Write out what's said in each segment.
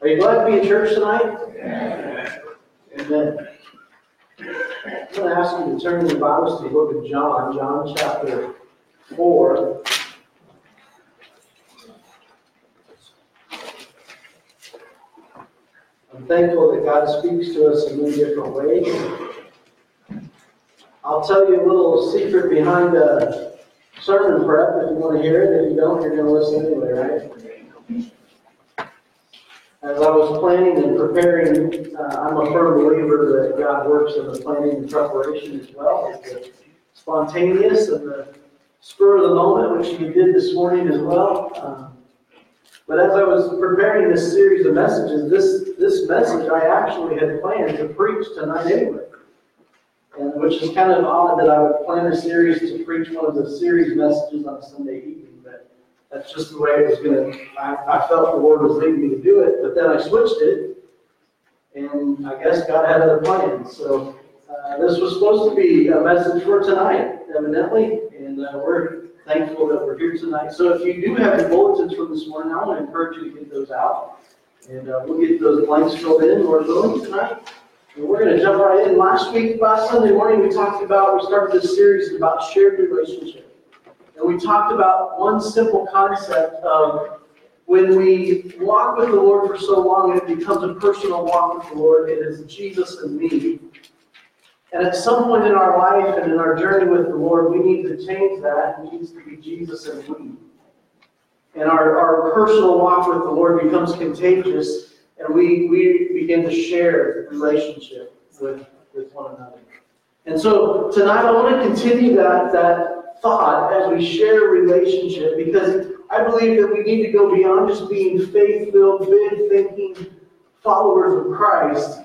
Are you glad to be in church tonight? Amen. Amen. I'm going to ask you to turn your Bibles to the book of John, John chapter 4. I'm thankful that God speaks to us in many different ways. I'll tell you a little secret behind a sermon prep if you want to hear it. If you don't, you're going to listen anyway, right? Was planning and preparing, uh, I'm a firm believer that God works in the planning and preparation as well. The spontaneous and the spur of the moment, which you did this morning as well. Um, but as I was preparing this series of messages, this, this message I actually had planned to preach tonight anyway. And which is kind of odd that I would plan a series to preach one of the series messages on Sunday evening, that's just the way it was gonna, I, I felt the Lord was leading me to do it, but then I switched it. And I guess God had other plans, so, uh, this was supposed to be a message for tonight, evidently, and, uh, we're thankful that we're here tonight. So if you do have your bulletins from this morning, I want to encourage you to get those out. And uh, we'll get those blanks filled in, Lord willing, tonight. And we're going to jump right in. Last week, last Sunday morning, we talked about, we started this series about shared relationship. And we talked about one simple concept of when we walk with the Lord for so long, it becomes a personal walk with the Lord. It is Jesus and me. And at some point in our life and in our journey with the Lord, we need to change that. It needs to be Jesus and we. And our, our personal walk with the Lord becomes contagious, and we, we begin to share relationship with, with one another. And so tonight I want to continue that, that thought as we share relationship because I believe that we need to go beyond just being faith filled, big thinking followers of Christ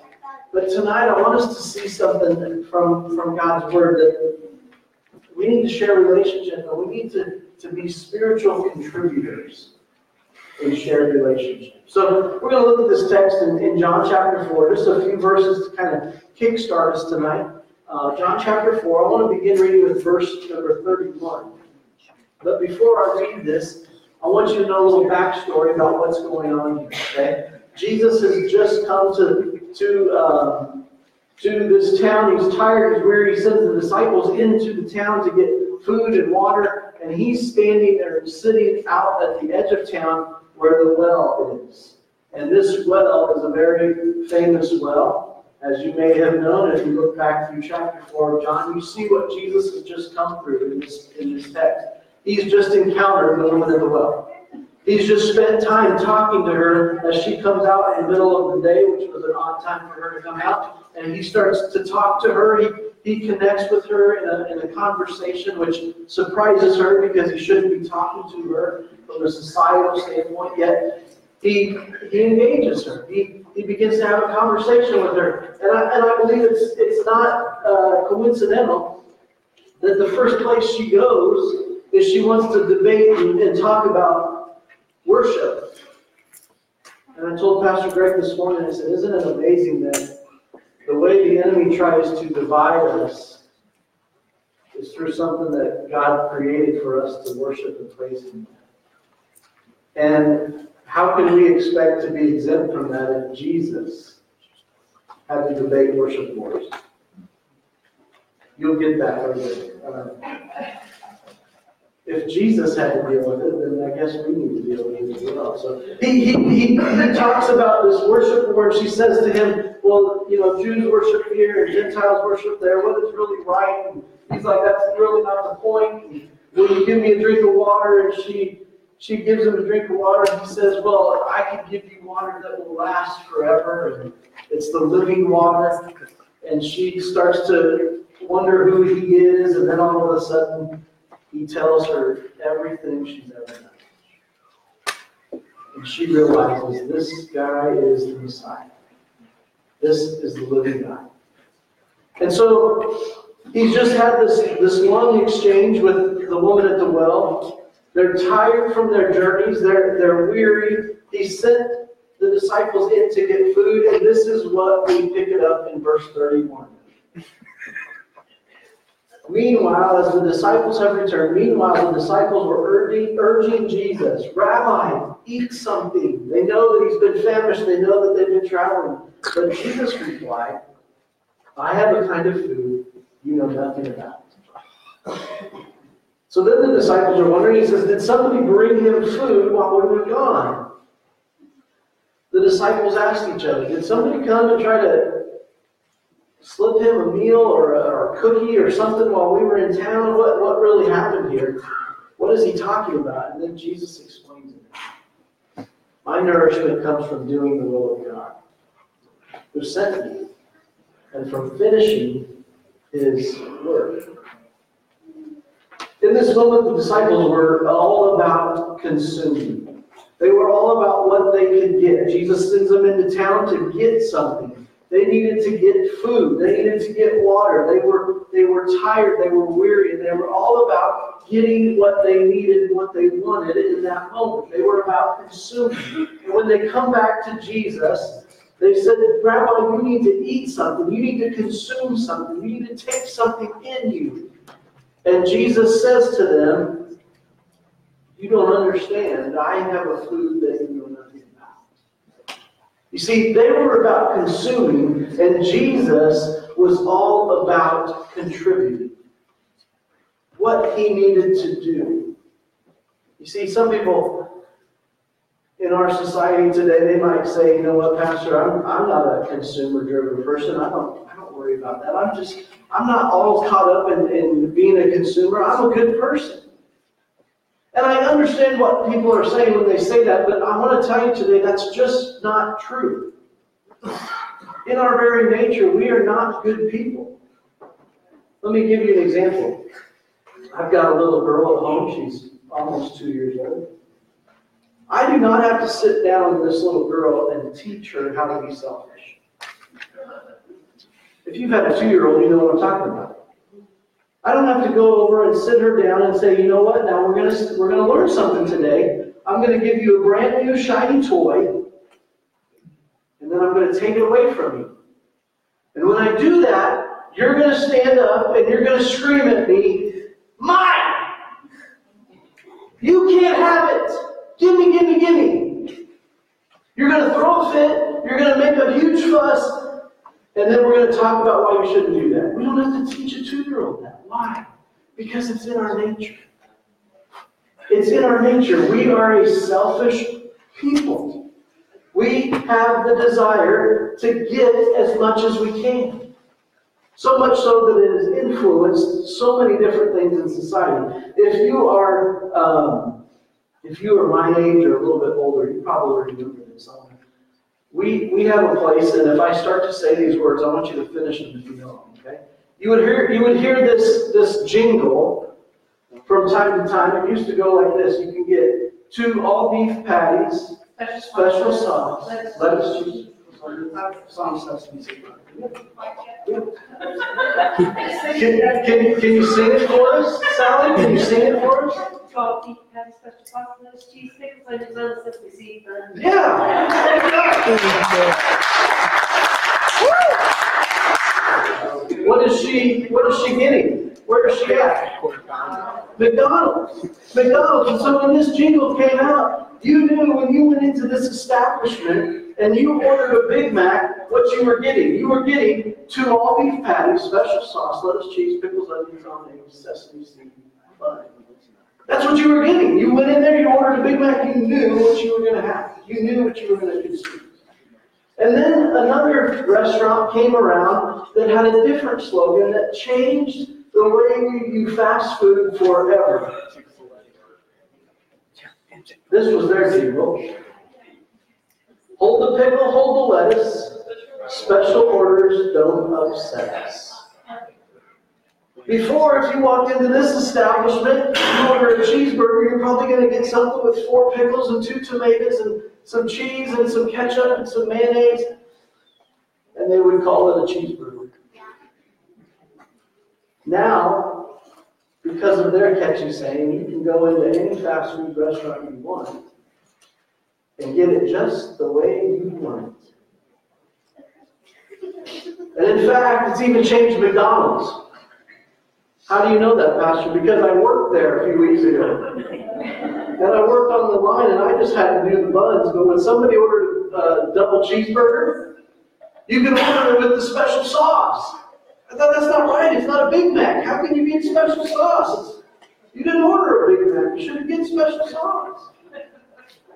but tonight, I want us to see something from, from God's Word that we need to share relationship, and we need to, to be spiritual contributors in shared relationship. So we're going to look at this text in, in John chapter 4, just a few verses to kind of kickstart us tonight. Uh, John chapter 4, I want to begin reading with verse number 31. But before I read this, I want you to know a little backstory about what's going on here, okay? Jesus has just come to to, um, to this town. He's tired, he's weary. He sends the disciples into the town to get food and water, and he's standing there sitting out at the edge of town where the well is. And this well is a very famous well. As you may have known, if you look back through chapter 4 of John, you see what Jesus has just come through in this, in this text. He's just encountered the woman at the well. He's just spent time talking to her as she comes out in the middle of the day, which was an odd time for her to come out. And he starts to talk to her. He, he connects with her in a, in a conversation which surprises her because he shouldn't be talking to her from a societal standpoint, yet he, he engages her. He, he begins to have a conversation with her. And I, and I believe it's, it's not uh, coincidental that the first place she goes is she wants to debate and, and talk about worship. And I told Pastor Greg this morning, I said, isn't it amazing that the way the enemy tries to divide us is through something that God created for us to worship and praise Him. And how can we expect to be exempt from that if Jesus had to debate worship wars? You'll get that later. Uh, if Jesus had to deal with it, then I guess we need to deal with it as well. So he, he, he, talks about this worship where she says to him, well, you know, Jews worship here and Gentiles worship there. What is really right? And he's like, that's really not the point. Will you give me a drink of water? And she she gives him a drink of water, and he says, Well, I can give you water that will last forever, and it's the living water. And she starts to wonder who he is, and then all of a sudden, he tells her everything she's ever done. And she realizes this guy is the Messiah. This is the living God. And so he's just had this, this long exchange with the woman at the well. They're tired from their journeys, they're, they're weary. He sent the disciples in to get food, and this is what we pick it up in verse 31. Meanwhile, as the disciples have returned, meanwhile, the disciples were urging, urging Jesus, Rabbi, eat something. They know that he's been famished, they know that they've been traveling. But Jesus replied, I have a kind of food you know nothing about. So then the disciples are wondering, he says, Did somebody bring him food while we were gone? The disciples asked each other, Did somebody come and try to slip him a meal or a, or a cookie or something while we were in town? What, what really happened here? What is he talking about? And then Jesus explains it. My nourishment comes from doing the will of God, who sent me, and from finishing his work. In this moment, the disciples were all about consuming. They were all about what they could get. Jesus sends them into town to get something. They needed to get food. They needed to get water. They were, they were tired. They were weary. They were all about getting what they needed and what they wanted in that moment. They were about consuming. And when they come back to Jesus, they said, Rabbi, you need to eat something. You need to consume something. You need to take something in you. And Jesus says to them, You don't understand. I have a food that you know nothing about. you see, they were about consuming, and Jesus was all about contributing. What he needed to do. You see, some people in our society today, they might say, you know what, Pastor, I'm, I'm not a consumer driven person. I don't, worry about that. I'm just, I'm not all caught up in, in being a consumer. I'm a good person. And I understand what people are saying when they say that, but I want to tell you today that's just not true. In our very nature, we are not good people. Let me give you an example. I've got a little girl at home. She's almost two years old. I do not have to sit down with this little girl and teach her how to be selfish. If you've had a two year old, you know what I'm talking about. I don't have to go over and sit her down and say, you know what, now we're gonna we're gonna learn something today. I'm gonna give you a brand new shiny toy, and then I'm gonna take it away from you. And when I do that, you're gonna stand up and you're gonna scream at me, mine! You can't have it! Gimme, gimme, gimme! You're gonna throw a fit, you're gonna make a huge fuss, and then we're going to talk about why you shouldn't do that. We don't have to teach a two year old that. Why? Because it's in our nature. It's in our nature. We are a selfish people. We have the desire to get as much as we can. So much so that it has influenced so many different things in society. If you are, um, if you are my age or a little bit older, you probably remember this. We, we have a place, and if I start to say these words, I want you to finish them if you know them, okay? You would hear, you would hear this, this jingle from time to time. It used to go like this. You can get two all beef patties, special sauce, lettuce, cheese. Sesame can, can you sing it for us, Sally? Can you sing it for us? Twelve feet, have a special sauce, those cheese sticks, I just love sesame seed, but. Yeah. What is she, what is she getting? Where is she at? McDonald's. McDonald's. And so when this jingle came out, you knew when you went into this establishment and you ordered a Big Mac, what you were getting. You were getting two all beef patties, special sauce, lettuce, cheese, pickles, onions, onions, sesame seed, bun. That's what you were getting. You went in there, you ordered a Big Mac, you knew what you were going to have. You knew what you were going to consume. And then another restaurant came around that had a different slogan that changed the way view fast food forever. This was their jingle. Hold the pickle, hold the lettuce. Special orders don't upset us. Before, if you walked into this establishment, you order a cheeseburger, you're probably going to get something with four pickles and two tomatoes and some cheese and some ketchup and some mayonnaise. And they would call it a cheeseburger. Now, because of their catchy saying, you can go into any fast food restaurant you want and get it just the way you want it. And in fact, it's even changed McDonald's. How do you know that, Pastor? Because I worked there a few weeks ago. And I worked on the line and I just had to do the buns, but when somebody ordered a double cheeseburger, you can order it with the special sauce. I thought that's not right, it's not a Big Mac. How can you get special sauce? You didn't order a Big Mac, you should get special sauce. I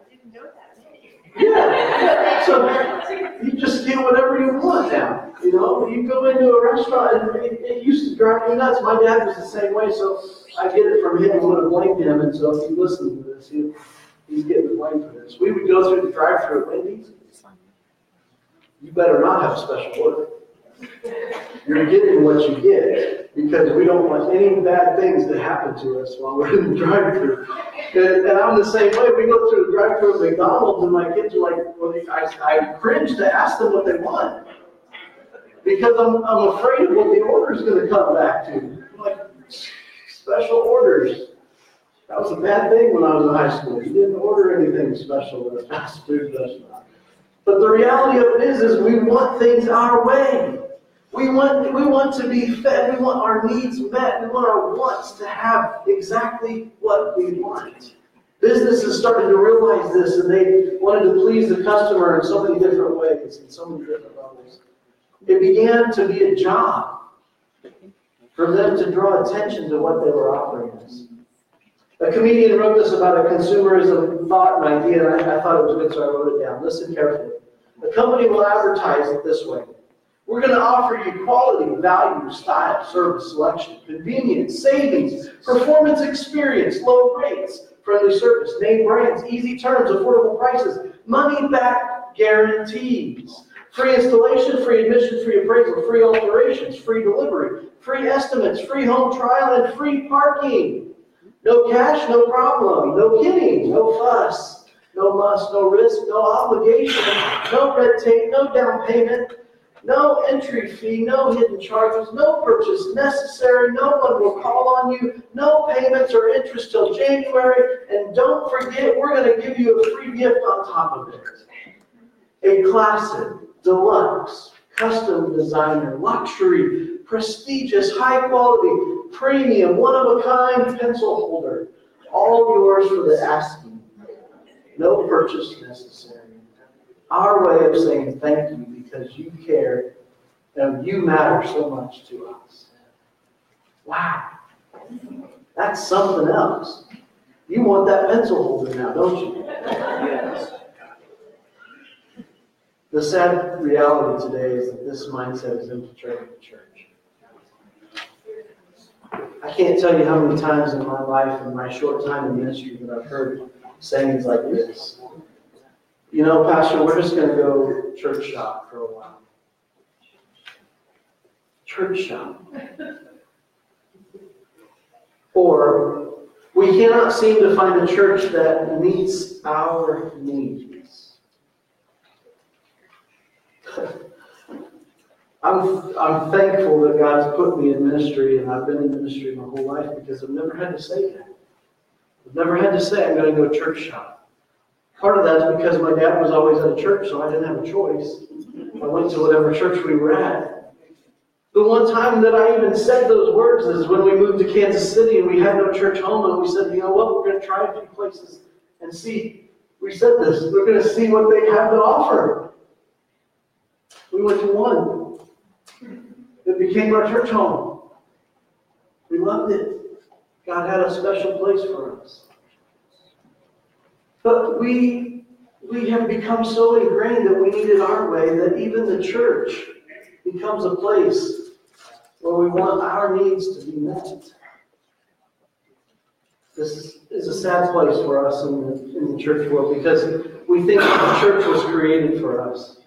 didn't know that. Yeah, so you just get whatever you want now, you know? You go into a restaurant and it, it used to drive me nuts. My dad was the same way, so I get it from him. I want to blame him, and so if you listen to this, he, he's getting blamed for this. We would go through the drive-through at Wendy's. You better not have a special order. You're getting what you get because we don't want any bad things to happen to us while we're in the drive-through. And, and I'm the same way. We go through the drive-through at McDonald's and my kids are like, well, I, I cringe to ask them what they want. Because I'm, I'm afraid of what the order's gonna come back to. I'm Like, special orders. That was a bad thing when I was in high school. You didn't order anything special at a fast food restaurant. But the reality of it is, is we want things our way. We want, we want to be fed. We want our needs met. We want our wants to have exactly what we want. Businesses started to realize this and they wanted to please the customer in so many different ways, in so many different levels. It began to be a job for them to draw attention to what they were offering us. A comedian wrote this about a consumerism thought and idea, and I, I thought it was good, so I wrote it down. Listen carefully. The company will advertise it this way. We're going to offer you quality, value, style, service, selection, convenience, savings, performance experience, low rates, friendly service, name brands, easy terms, affordable prices, money back guarantees, free installation, free admission, free appraisal, free alterations, free delivery, free estimates, free home trial, and free parking. No cash, no problem, no kidding, no fuss, no must, no risk, no obligation, no red tape, no down payment, no entry fee, no hidden charges, no purchase necessary, no one will call on you, no payments or interest till January, and don't forget, we're gonna give you a free gift on top of it. A classic, deluxe, custom designer, luxury, prestigious, high quality, premium, one of a kind pencil holder, all yours for the asking. No purchase necessary. Our way of saying thank you because you care and you matter so much to us. Wow. That's something else. You want that pencil holder now, don't you? Yes. The sad reality today is that this mindset is infiltrating the church. I can't tell you how many times in my life, in my short time in ministry, that I've heard sayings like this. You know, Pastor, we're just going to go church shop for a while. Church shop. Or, we cannot seem to find a church that meets our needs. I'm, I'm thankful that God's put me in ministry and I've been in ministry my whole life because I've never had to say that. I've never had to say I'm going to go to church shop. Part of that's because my dad was always at a church, so I didn't have a choice. I went to whatever church we were at. The one time that I even said those words is when we moved to Kansas City and we had no church home and we said, you know what, we're going to try a few places and see. We said this, we're going to see what they have to offer. We went to one. It became our church home. We loved it. God had a special place for us. But we, we have become so ingrained that we need it our way that even the church becomes a place where we want our needs to be met. This is a sad place for us in the, in the church world because we think the church was created for us.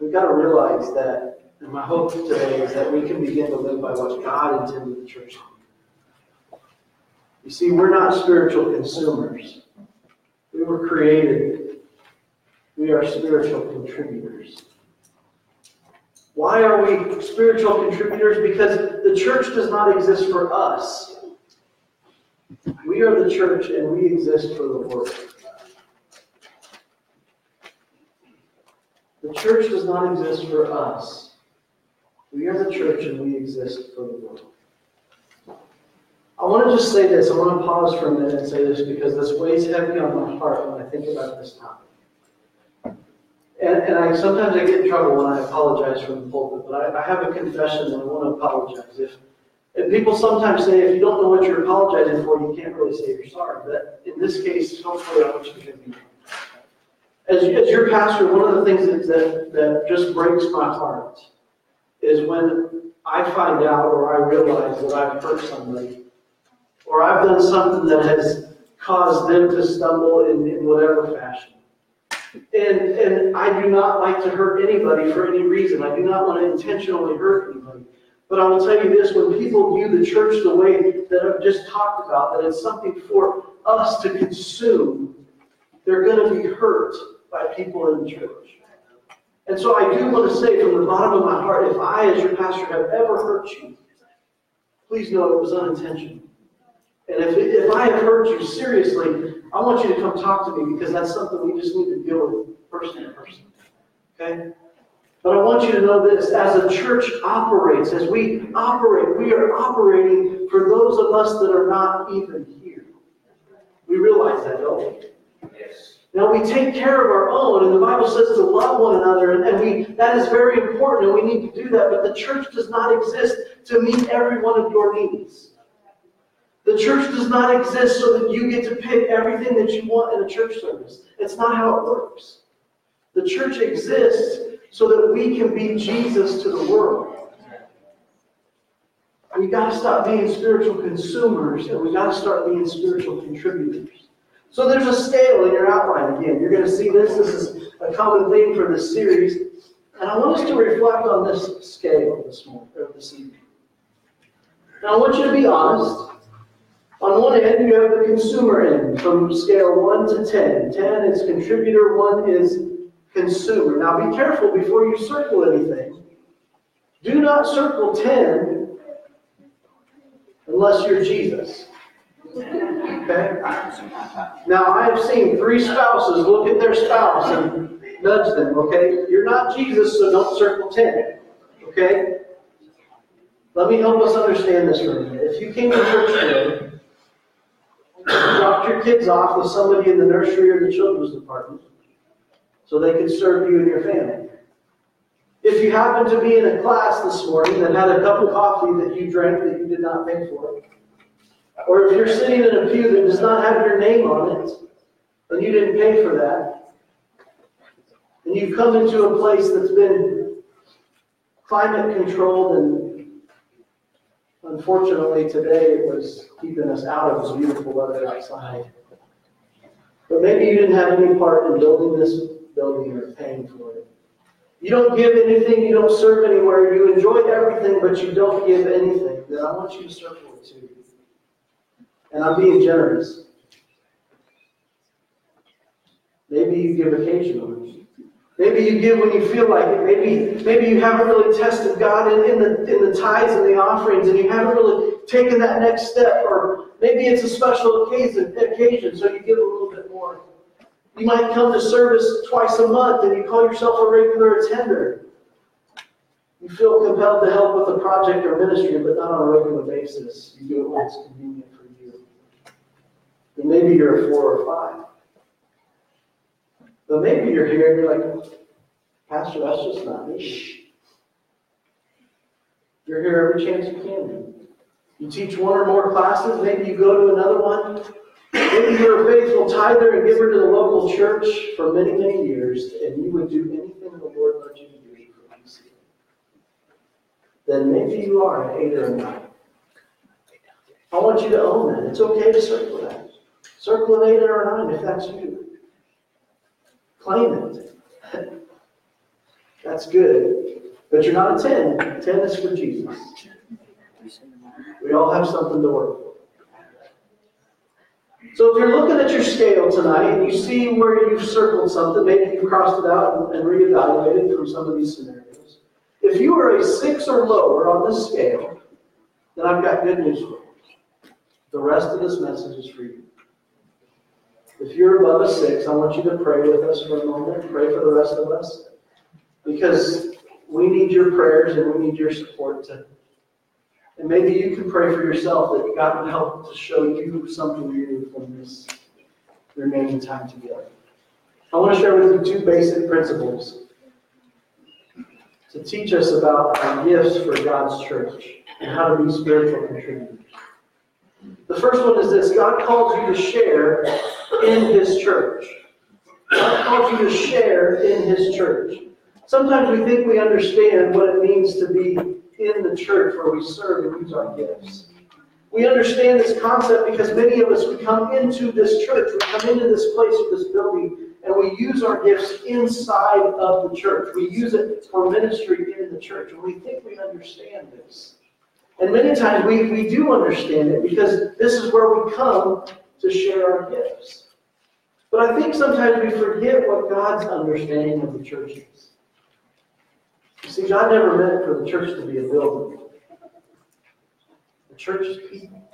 We've got to realize that, and my hope today is that we can begin to live by what God intended the church to be. You see, we're not spiritual consumers. We were created. We are spiritual contributors. Why are we spiritual contributors? Because the church does not exist for us. We are the church and we exist for the world. The church does not exist for us. We are the church and we exist for the world. I want to just say this, I want to pause for a minute and say this because this weighs heavy on my heart when I think about this topic. And, and I, sometimes I get in trouble when I apologize from the pulpit, but I, I have a confession and I want to apologize. If, people sometimes say, if you don't know what you're apologizing for, you can't really say you're sorry. But in this case, hopefully I want you to me. As, as your pastor, one of the things that, that, that just breaks my heart is when I find out or I realize that I've hurt somebody or I've done something that has caused them to stumble in, in whatever fashion. And, and I do not like to hurt anybody for any reason. I do not want to intentionally hurt anybody. But I will tell you this, when people view the church the way that I've just talked about, that it's something for us to consume, they're going to be hurt by people in the church. And so I do want to say from the bottom of my heart, if I, as your pastor, have ever hurt you, please know it was unintentional. And if, if I have hurt you seriously, I want you to come talk to me because that's something we just need to deal with person to person. Okay? But I want you to know this as a church operates, as we operate, we are operating for those of us that are not even here. We realize that, don't we? Yes. Now we take care of our own, and the Bible says to love one another, and, and we that is very important, and we need to do that. But the church does not exist to meet every one of your needs. The church does not exist so that you get to pick everything that you want in a church service. It's not how it works. The church exists so that we can be Jesus to the world. We got to stop being spiritual consumers and we got to start being spiritual contributors. So there's a scale in your outline again. You're going to see this. This is a common theme for this series. And I want us to reflect on this scale this morning or this evening. Now I want you to be honest. On one end, you have the consumer end from scale 1 to 10. 10 is contributor, 1 is consumer. Now be careful before you circle anything. Do not circle 10 unless you're Jesus. Okay? Now I have seen three spouses look at their spouse and nudge them, okay? You're not Jesus, so don't circle 10. Okay? Let me help us understand this for a minute. If you came to church today, dropped your kids off with somebody in the nursery or the children's department so they could serve you and your family. If you happen to be in a class this morning that had a cup of coffee that you drank that you did not pay for, or if you're sitting in a pew that does not have your name on it, and you didn't pay for that, and you've come into a place that's been climate controlled and Unfortunately, today it was keeping us out of this beautiful weather outside. But maybe you didn't have any part in building this building or paying for it. You don't give anything, you don't serve anywhere, you enjoy everything, but you don't give anything. Then I want you to circle it too. And I'm being generous. Maybe you give occasionally. Maybe you give when you feel like it. Maybe, maybe you haven't really tested God in, in, the, in the tithes and the offerings and you haven't really taken that next step. Or maybe it's a special occasion, occasion so you give a little bit more. You might come to service twice a month and you call yourself a regular attender. You feel compelled to help with a project or ministry, but not on a regular basis. You do it when it's convenient. And maybe you're a four or five. But maybe you're here and you're like, Pastor, that's just not me. You're here every chance you can. You teach one or more classes, maybe you go to another one. Maybe you're a faithful tither and giver to the local church for many, many years, and you would do anything the Lord led you to do for sake. Then maybe you are an eight or a nine. I want you to own that. It's okay to circle that. Circle an eight or a nine if that's you. Claim it. That's good. But you're not a 10. 10 is for Jesus. We all have something to work for. So if you're looking at your scale tonight and you see where you've circled something, maybe you crossed it out and reevaluated from some of these scenarios. If you are a six or lower on this scale, then I've got good news for you. The rest of this message is for you. If you're above a six, I want you to pray with us for a moment. Pray for the rest of us. Because we need your prayers and we need your support to, And maybe you can pray for yourself that God would help to show you something new from this remaining time together. I want to share with you two basic principles to teach us about our gifts for God's church and how to be spiritual contributors. The first one is this God calls you to share in His church. God calls you to share in His church. Sometimes we think we understand what it means to be in the church where we serve and use our gifts. We understand this concept because many of us, we come into this church, we come into this place, this building, and we use our gifts inside of the church. We use it for ministry in the church, and we think we understand this. And many times we, we do understand it because this is where we come to share our gifts. But I think sometimes we forget what God's understanding of the church is. You see, God never meant for the church to be a building. The church is people.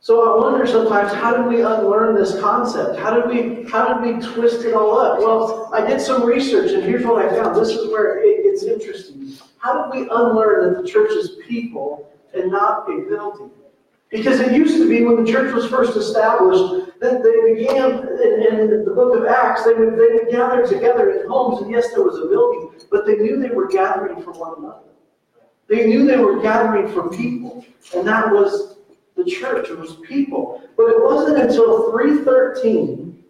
So I wonder sometimes, how do we unlearn this concept? How did we how did we twist it all up? Well, I did some research, and here's what I found. This is where it gets interesting. How did we unlearn that the church is people and not a building? Because it used to be when the church was first established, that they began in, in, the book of Acts, they would, they would gather together in homes, and yes, there was a building, but they knew they were gathering for one another. They knew they were gathering for people, and that was the church. It was people. But it wasn't until 313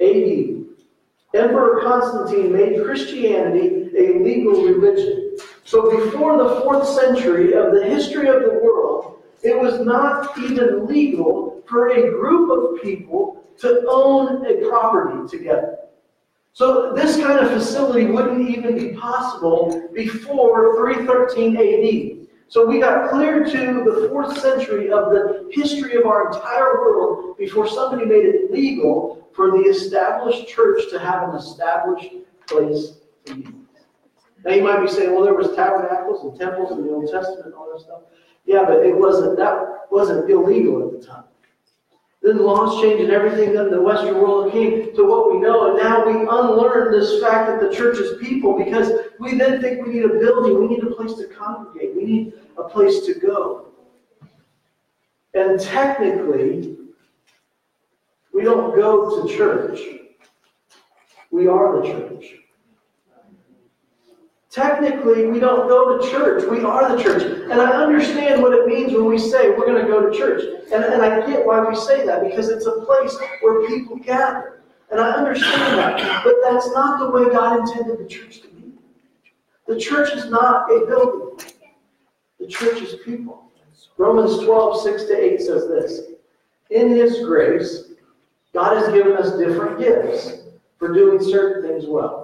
AD, Emperor Constantine made Christianity a legal religion. So before the fourth century of the history of the world, it was not even legal for a group of people to own a property together. So this kind of facility wouldn't even be possible before 313 AD. So we got clear to the fourth century of the history of our entire world before somebody made it legal for the established church to have an established place to meet. Now you might be saying, well, there was tabernacles and temples in the Old Testament and all that stuff. Yeah, but it wasn't that wasn't illegal at the time. Then the laws changed and everything, then the Western world came to what we know, and now we unlearn this fact that the church is people because we then think we need a building, we need a place to congregate, we need a place to go. And technically, we don't go to church. We are the church. Technically, we don't go to church. We are the church. And I understand what it means when we say we're going to go to church. And, and I get why we say that, because it's a place where people gather. And I understand that. But that's not the way God intended the church to be. The church is not a building, the church is people. Romans 12, 6 to 8 says this In His grace, God has given us different gifts for doing certain things well.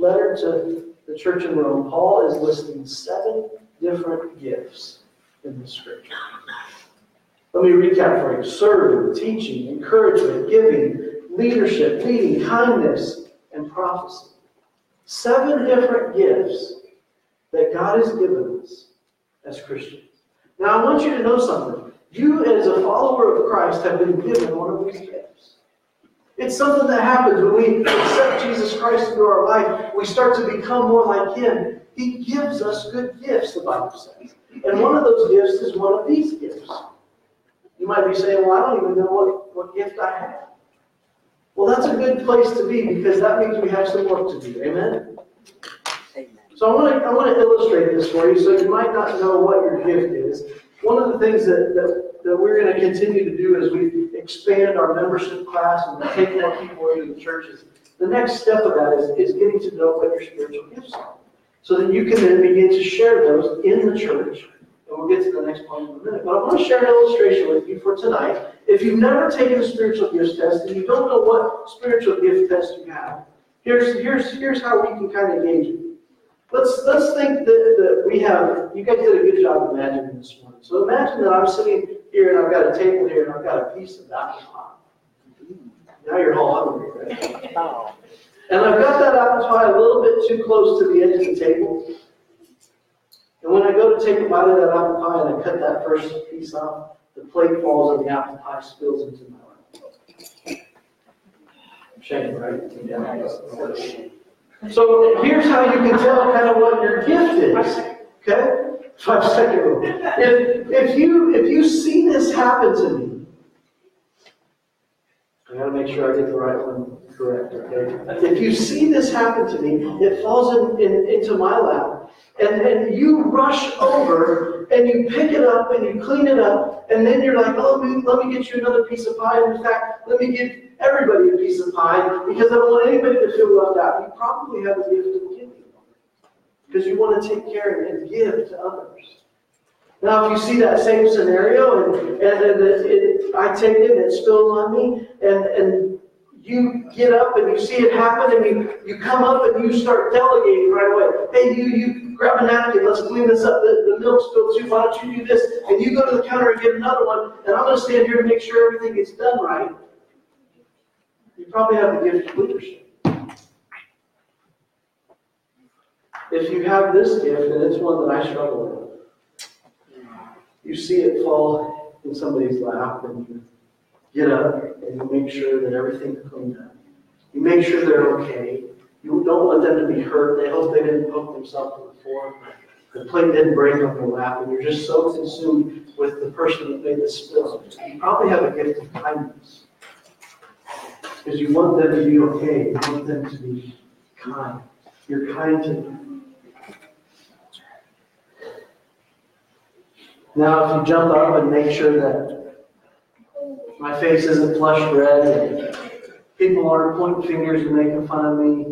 letter to the church in Rome, Paul is listing seven different gifts in the scripture. Let me recap for you serving, teaching, encouragement, giving, leadership, leading, kindness, and prophecy. Seven different gifts that God has given us as Christians. Now, I want you to know something. You, as a follower of Christ, have been given one of these gifts. It's something that happens when we accept Jesus Christ into our life. We start to become more like Him. He gives us good gifts, the Bible says. And one of those gifts is one of these gifts. You might be saying, well, I don't even know what, what gift I have. Well, that's a good place to be because that means we have some work to do. Amen? Amen. So I want to I want to illustrate this for you so you might not know what your gift is. One of the things that, that, that we're going to continue to do as we expand our membership class and take more people into the churches, the next step of that is, is getting to know what your spiritual gifts are. So that you can then begin to share those in the church. And we'll get to the next point in a minute. But I want to share an illustration with you for tonight. If you've never taken a spiritual gifts test and you don't know what spiritual gift test you have, here's, here's, here's how we can kind of gauge it. Let's, let's think that, that we have, you guys did a good job imagining this morning. So imagine that I'm sitting here and I've got a table here and I've got a piece of apple pie. Now you're all hungry, right? And I've got that apple pie a little bit too close to the edge of the table. And when I go to take a bite of that apple pie and I cut that first piece off, the plate falls and the apple pie spills into my lap. Shame, right? So here's how you can tell kind of what your gift is, okay? Five second rule. If, if you, if you see this happen to me, I gotta make sure I get the right one correct, okay? If you see this happen to me, it falls in, in, into my lap, and, and you rush over and you pick it up and you clean it up, and then you're like, oh, let me, let me get you another piece of pie. In fact, let me give everybody a piece of pie because I don't want anybody to feel left out. You probably have a gift of giving because you want to take care and give to others. Now, if you see that same scenario and, and, and it, it, I take it and it spills on me, and, and you get up and you see it happen and you, you come up and you start delegating right away. Hey, you, you grab a napkin, let's clean this up. The, the milk spilled too. Why don't you do this? And you go to the counter and get another one, and I'm going to stand here to make sure everything gets done right. You probably have the gift of leadership. If you have this gift, and it's one that I struggle with, you see it fall in somebody's lap, and you get up and you make sure that everything's cleaned up. You make sure they're okay. You don't want them to be hurt. They hope they didn't poke themselves to the floor. The plate didn't break on your lap, and you're just so consumed with the person that made the spill. You probably have a gift of kindness. Because you want them to be okay. You want them to be kind. You're kind to them. Now, if you jump up and make sure that my face isn't flushed red and people aren't pointing fingers and making fun of me,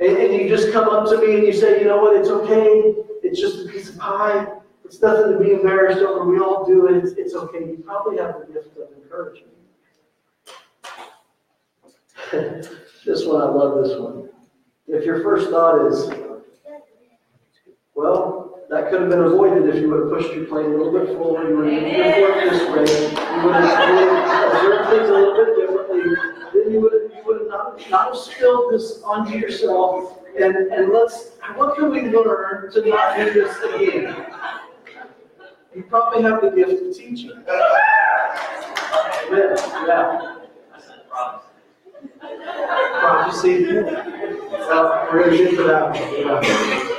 and, and you just come up to me and you say, you know what, it's okay. It's just a piece of pie. It's nothing to be embarrassed over. We all do it. It's, it's okay. You probably have the gift of encouragement. this one, I love this one. If your first thought is, well, that could have been avoided if you would have pushed your plane a little bit forward, you would have moved this way, you would have observed things a little bit differently, then you would have, you would have not, not have spilled this onto yourself. And, and let's, what can we learn to not do this again? You probably have the gift of teaching. Amen. Yeah. Prophecy. Well, we're gonna get to that.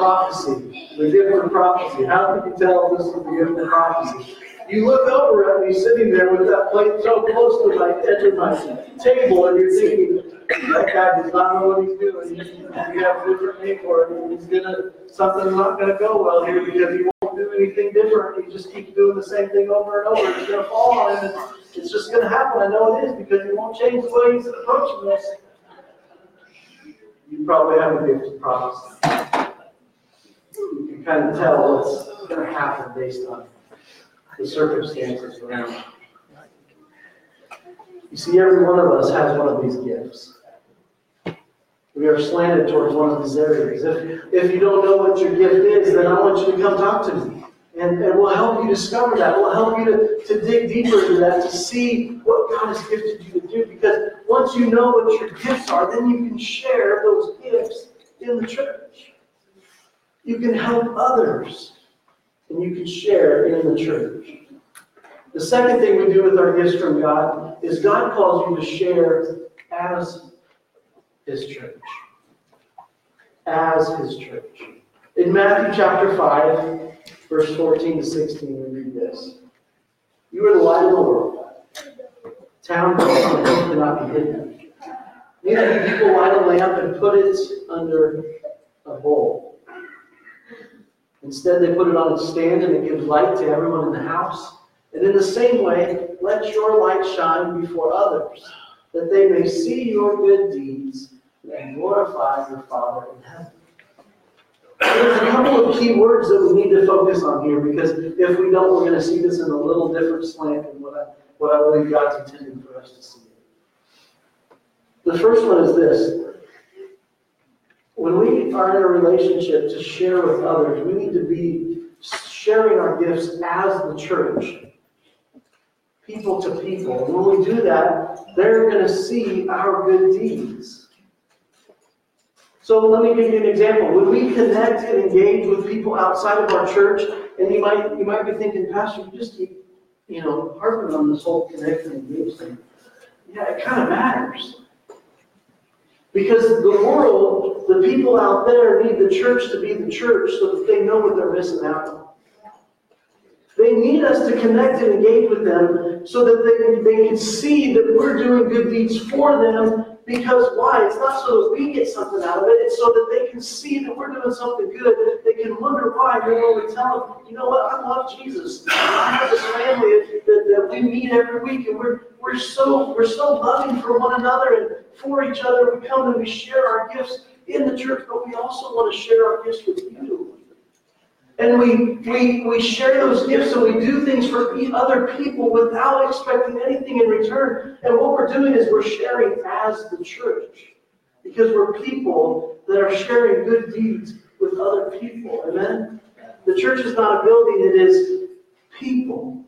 Prophecy, the of prophecy. How can you tell this is the of prophecy? You look over at me sitting there with that plate so close to my edge of my table, and you're thinking, that guy does not know what he's doing. You have a different name for it. He's gonna, something's not gonna go well here because he won't do anything different. He just keeps doing the same thing over and over. It's gonna fall on him. and It's just gonna happen. I know it is because he won't change the way he's approaching this. You probably have a gift of prophecy. Kind of tell what's gonna happen based on the circumstances around. you. You see, every one of us has one of these gifts. We are slanted towards one of these areas. If, if you don't know what your gift is, then I want you to come talk to me. And, and we'll help you discover that. We'll help you to, to dig deeper into that, to see what God has gifted you to do. Because once you know what your gifts are, then you can share those gifts in the church. You can help others, and you can share in the church. The second thing we do with our gifts from God is God calls you to share as His church. As His church. In Matthew chapter 5, verse 14 to 16, we read this. You are the light of the world. Town cannot be hidden. Neither do people light a lamp and put it under a bowl. Instead, they put it on a stand and it gives light to everyone in the house. And in the same way, let your light shine before others, that they may see your good deeds and glorify your Father in heaven. There's a couple of key words that we need to focus on here because if we don't, we're going to see this in a little different slant than what I, what I believe God's intending for us to see. The first one is this we are in a relationship to share with others, we need to be sharing our gifts as the church, people to people. And when we do that, they're going to see our good deeds. So let me give you an example. When we connect and engage with people outside of our church, and you might you might be thinking, Pastor, you just keep, you know, harping on this whole connect and engage thing. Yeah, it kind of matters. Because the world, the people out there need the church to be the church so that they know what they're missing out on. They need us to connect and engage with them so that they, they can see that we're doing good deeds for them. Because why? It's not so that we get something out of it, it's so that they can see that we're doing something good. They can wonder why. And when we tell them, you know what, I love Jesus. I have this family that, that we meet every week, and we're, we're, so, we're so loving for one another and for each other. We come and we share our gifts in the church, but we also want to share our gifts with you. And we, we, we share those gifts and we do things for other people without expecting anything in return. And what we're doing is we're sharing as the church. Because we're people that are sharing good deeds with other people. Amen? The church is not a building, it is people.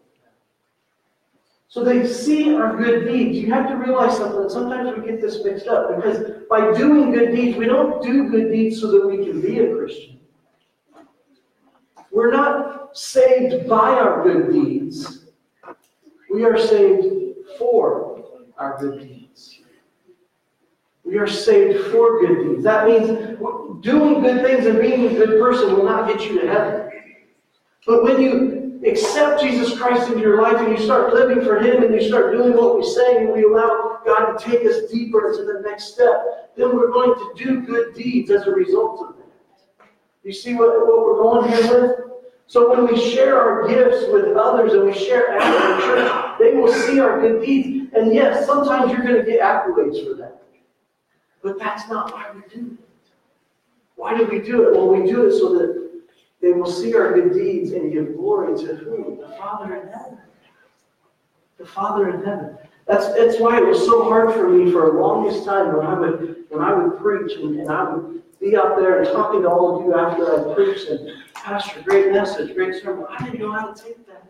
So they see our good deeds. You have to realize something. Sometimes we get this mixed up because by doing good deeds, we don't do good deeds so that we can be a Christian. We're not saved by our good deeds. We are saved for our good deeds. We are saved for good deeds. That means doing good things and being a good person will not get you to heaven. But when you accept Jesus Christ into your life and you start living for Him and you start doing what we say and we allow God to take us deeper into the next step, then we're going to do good deeds as a result of that. You see what, what we're going here with? So when we share our gifts with others and we share after the church, they will see our good deeds. And yes, sometimes you're going to get accolades for that. But that's not why we do it. Why do we do it? Well, we do it so that they will see our good deeds and give glory to who? The Father in heaven. The Father in heaven. That's, that's why it was so hard for me for the longest time when I would when I would preach and, and I would be out there and talking to all of you after I preached and Pastor, great message, great sermon. I didn't know how to take that.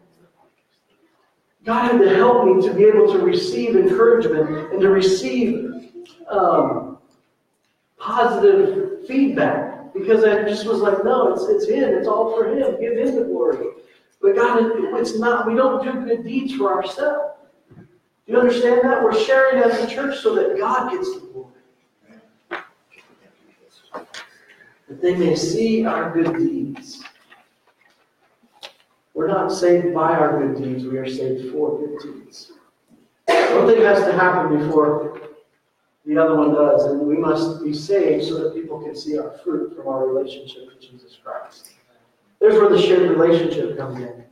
God had to help me to be able to receive encouragement and to receive um, positive feedback because I just was like, no, it's, it's Him. It's all for Him. Give Him the glory. But God, it's not, we don't do good deeds for ourselves. Do you understand that? We're sharing as a church so that God gets the glory. that they may see our good deeds. We're not saved by our good deeds, we are saved for good deeds. One thing has to happen before the other one does, and we must be saved so that people can see our fruit from our relationship with Jesus Christ. There's where the shared relationship comes in.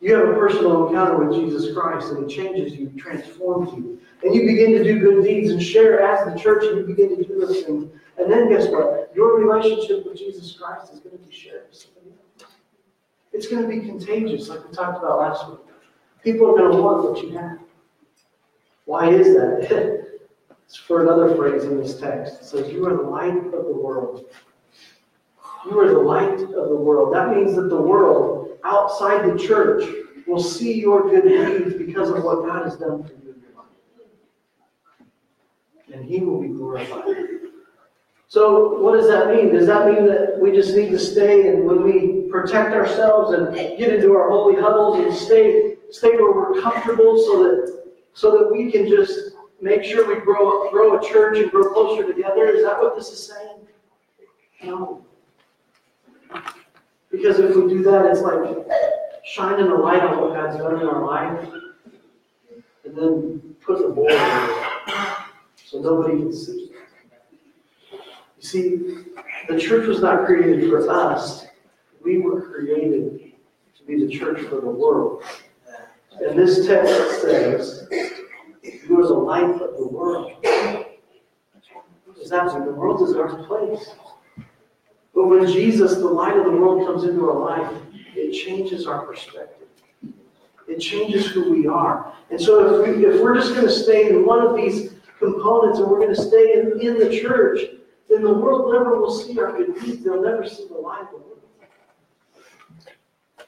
You have a personal encounter with Jesus Christ, and it changes you, transforms you. And you begin to do good deeds and share as the church, and you begin to do those things. And then guess what? Your relationship with Jesus Christ is going to be shared with somebody else. It's going to be contagious, like we talked about last week. People are going to want what you have. Why is that? for another phrase in this text. It says, You are the light of the world. You are the light of the world. That means that the world outside the church will see your good deeds because of what God has done for you in your life. And He will be glorified. So, what does that mean? Does that mean that we just need to stay and when we protect ourselves and get into our holy huddles and stay stay where we're comfortable so that so that we can just make sure we grow grow a church and grow closer together? Is that what this is saying? No. Because if we do that, it's like shining a light on what God's done in our life and then put the board so nobody can see. You see, the church was not created for us. We were created to be the church for the world. And this text says, You are the light of the world. That the world is our place. But when Jesus, the light of the world, comes into our life, it changes our perspective. It changes who we are. And so if, we, if we're just going to stay in one of these components and we're going to stay in, in the church, then the world never will see our good deeds. They'll never see the light of the world.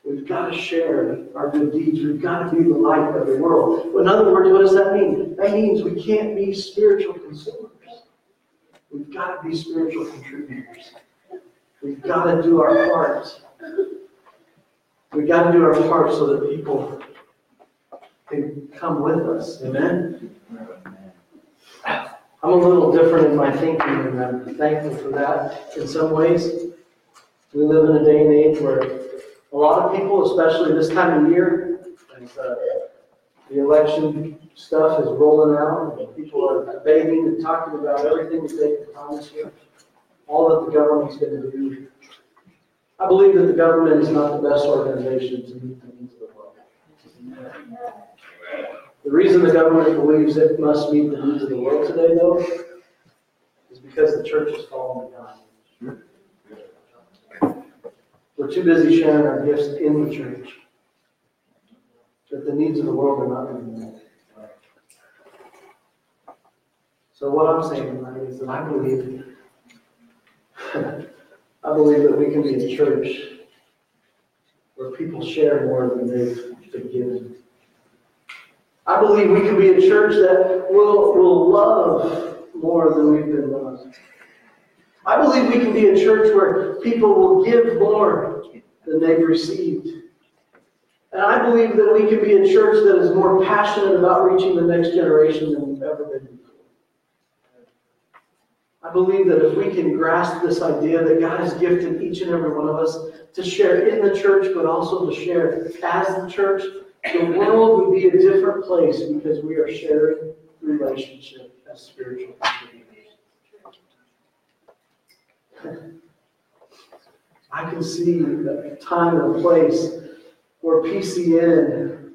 We've got to share our good deeds. We've got to be the light of the world. In other words, what does that mean? That means we can't be spiritual consumers. We've got to be spiritual contributors. We've got to do our part. We've got to do our part so that people can come with us. Amen? I'm a little different in my thinking, and I'm thankful for that in some ways. We live in a day and age where a lot of people, especially this time of year, as uh, the election stuff is rolling out, and people are debating and talking about everything that they can promise you, all that the government's going to do. I believe that the government is not the best organization to meet the needs of the world. The reason the government believes it must meet the needs of the world today, though, is because the church has fallen behind. We're too busy sharing our gifts in the church, that the needs of the world are not being met. So what I'm saying tonight is that I believe, I believe that we can be a church where people share more than they've been given. I believe we can be a church that will, will love more than we've been loved. I believe we can be a church where people will give more than they've received. And I believe that we can be a church that is more passionate about reaching the next generation than we've ever been before. I believe that if we can grasp this idea that God has gifted each and every one of us to share in the church, but also to share as the church, the world would be a different place because we are sharing relationship as spiritual contributors. I can see the time and place where PCN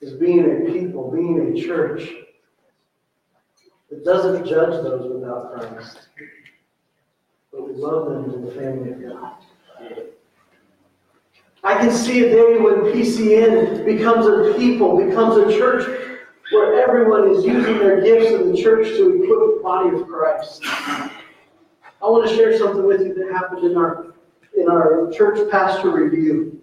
is being a people, being a church that doesn't judge those without Christ, but we love them in the family of God. I can see a day when PCN becomes a people, becomes a church where everyone is using their gifts in the church to equip the body of Christ. I want to share something with you that happened in our in our church pastor review.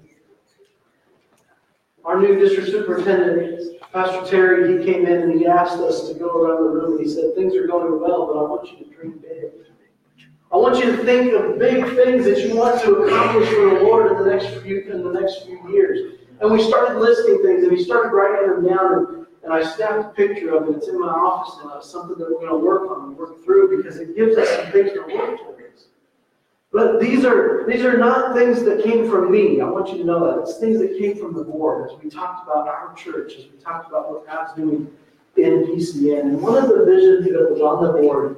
Our new district superintendent, Pastor Terry, he came in and he asked us to go around the room he said, Things are going well, but I want you to dream big. I want you to think of big things that you want to accomplish for the Lord in the next few in the next few years. And we started listing things and we started writing them down and, and I snapped a picture of it. It's in my office now. It's something that we're going to work on and work through because it gives us some things to work towards. But these are these are not things that came from me. I want you to know that. It's things that came from the board as we talked about our church, as we talked about what God's doing in PCN. And one of the visions that was on the board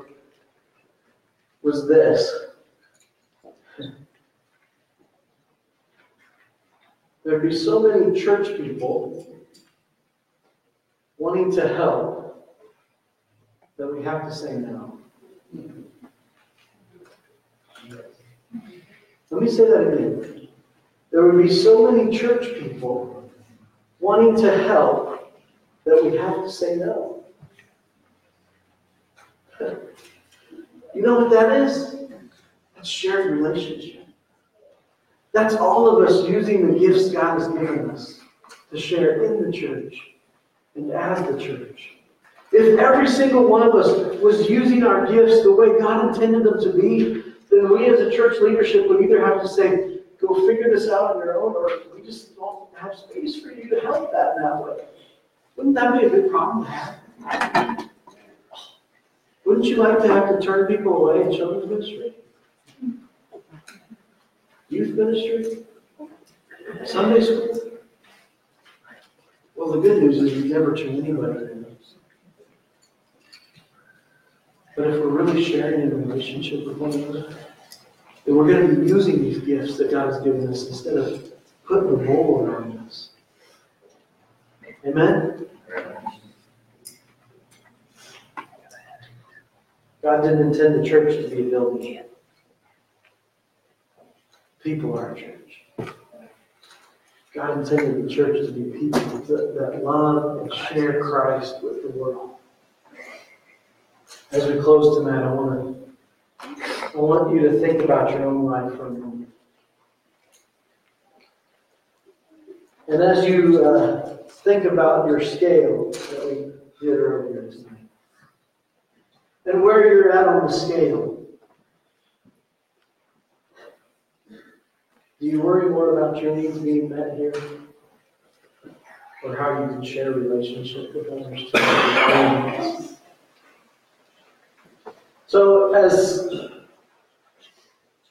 was this. There'd be so many church people wanting to help that we have to say no. Let me say that again. There would be so many church people wanting to help that we have to say no. You know what that is? That's shared relationship. That's all of us using the gifts God has given us to share in the church and as the church. If every single one of us was using our gifts the way God intended them to be, then we as a church leadership would either have to say, go figure this out on your own, or we just don't have space for you to help that in that way. Wouldn't that be a good problem to have? Wouldn't you like to have to turn people away in children's ministry? Youth ministry? Sunday school? The good news is we never turn anybody away. But if we're really sharing in a relationship with one another, then we're going to be using these gifts that God has given us instead of putting a mold around us. Amen? God didn't intend the church to be a building. People are a church. God intended the church to be people that, love and share Christ with the world. As we close tonight, I want to I want you to think about your own life for a moment. And as you uh, think about your scale that we did earlier this night, and where you're at on the scale, do you worry more about your needs being met here? Or how you can share relationship with others? So as,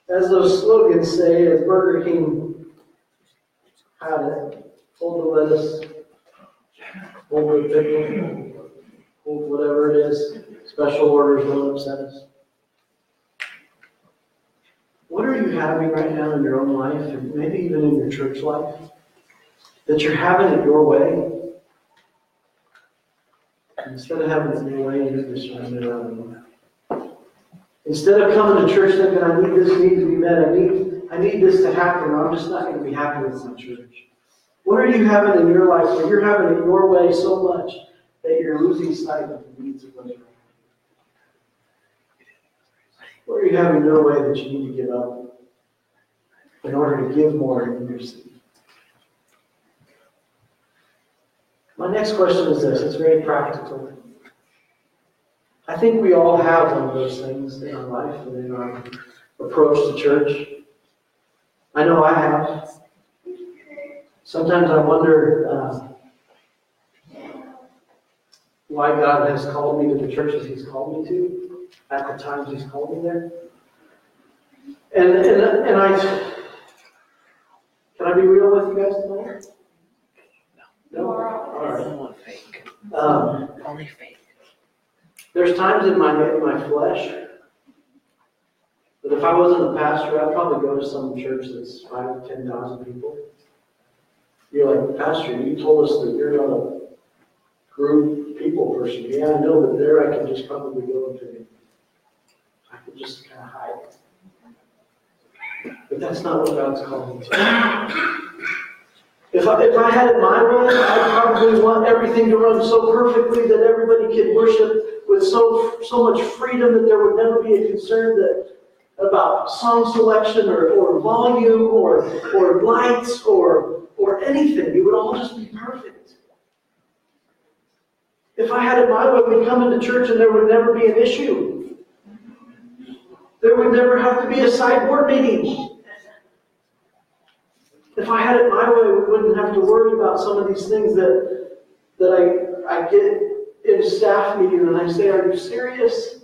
as those slogans say, as Burger King had it, hold the lettuce, hold the pickle, hold whatever it is, special orders don't upset us. Are you having right now in your own life, and maybe even in your church life, that you're having it your way? Instead of having it your way, you're just running it around um, world. Instead of coming to church thinking, I need this need to be met, I need, I need this to happen, or I'm just not going to be happy with my church. What are you having in your life where you're having it your way so much that you're losing sight of the needs of others? Are you having your way that you need to give up in order to give more in your city? My next question is this, it's very practical. I think we all have one of those things in our life and in our approach to church. I know I have. Sometimes I wonder uh, why God has called me to the churches He's called me to at the times He's called me there. And, and, and I, can I be real with you guys tonight? No? No? All right. Only fake. Um, Only fake. There's times in my, in my flesh that if I wasn't a pastor, I'd probably go to some church that's five, ten thousand people. You're like, Pastor, you told us that you're not a group people person. Yeah, I know, but there I can just probably go and fit in. I could just kind of hide. But that's not what God's calling me to. If I, if I had it my way, I'd probably want everything to run so perfectly that everybody could worship with so, so much freedom that there would never be a concern that, about song selection or, or volume or, or lights or, or anything. It would all just be perfect. If I had it my way, we'd come into church and there would never be an issue. There would never have to be a sideboard meeting. If I had it my way, we wouldn't have to worry about some of these things that, that I, I get in a staff meeting and I say, are you serious?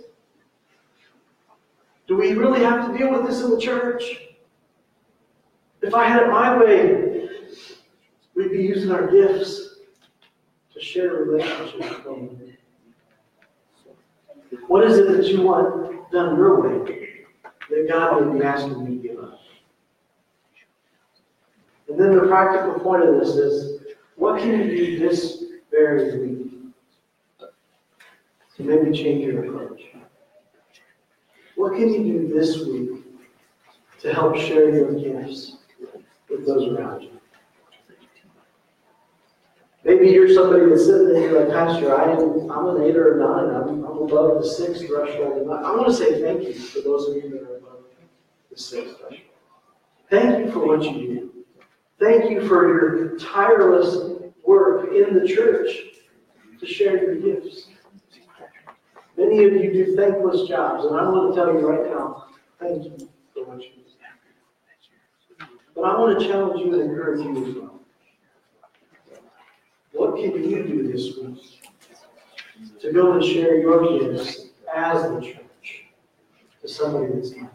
Do we really have to deal with this in the church? If I had it my way, we'd be using our gifts to share relationships. What is it that you want done your way that God may be asking you to give up? And then the practical point of this is, what can you do this very week to maybe change your approach? What can you do this week to help share your gifts with those around you? Maybe you're somebody that's sitting there, like, Pastor, I am, I'm an eight or a nine, I'm, I'm above the six threshold. I, I want to say thank you for those of you that are six. Thank you for what you do. Thank you for your tireless work in the church to share your gifts. Many of you do thankless jobs, and I want to tell you right now, thank you for what you do. But I want to challenge you and encourage you as well. What can you do this week to go and share your gifts as the church to somebody that's not?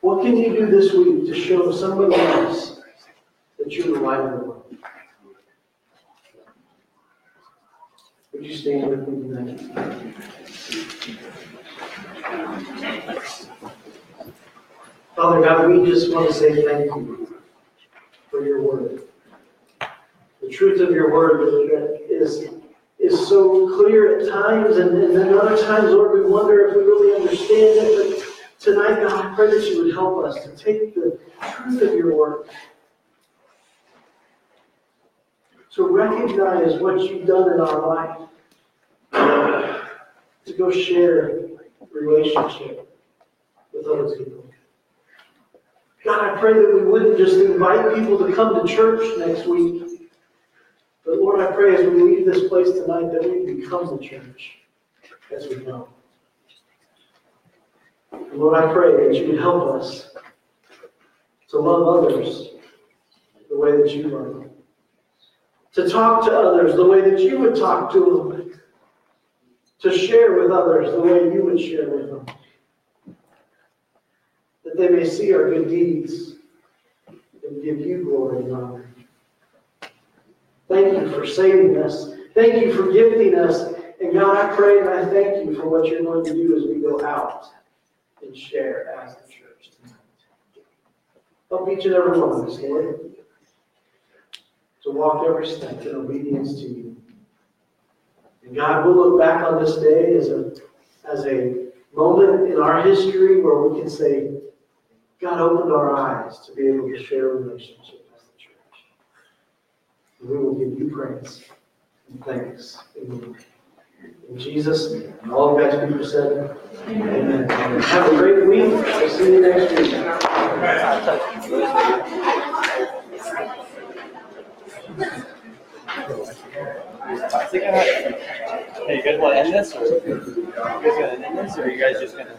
What can you do this week to show somebody else that you're the light of the world? Would you stand with me tonight? Father God, we just want to say thank you for your word. The truth of your word is, is so clear at times, and, and then other times, Lord, we wonder if we really understand it. Tonight, God, I pray that you would help us to take the truth of your word, to recognize what you've done in our life, to go share relationship with other people. God, I pray that we wouldn't just invite people to come to church next week. But Lord, I pray as we leave this place tonight that we become the church as we go. Lord, I pray that you would help us to love others the way that you love them. To talk to others the way that you would talk to them. To share with others the way you would share with them. That they may see our good deeds and give you glory and honor. Thank you for saving us. Thank you for gifting us. And God, I pray and I thank you for what you're going to do as we go out and share as the church tonight. Help each and every one of us, Lord, to walk every step in obedience to you. And God, we'll look back on this day as a, as a moment in our history where we can say, God opened our eyes to be able to share a relationship as the church. And we will give you praise and thanks. In in Jesus'. And all of God's people said, Amen. Have a great week. We'll see you next week. Are you guys want to end this, or you guys gonna end this, or are you guys just gonna?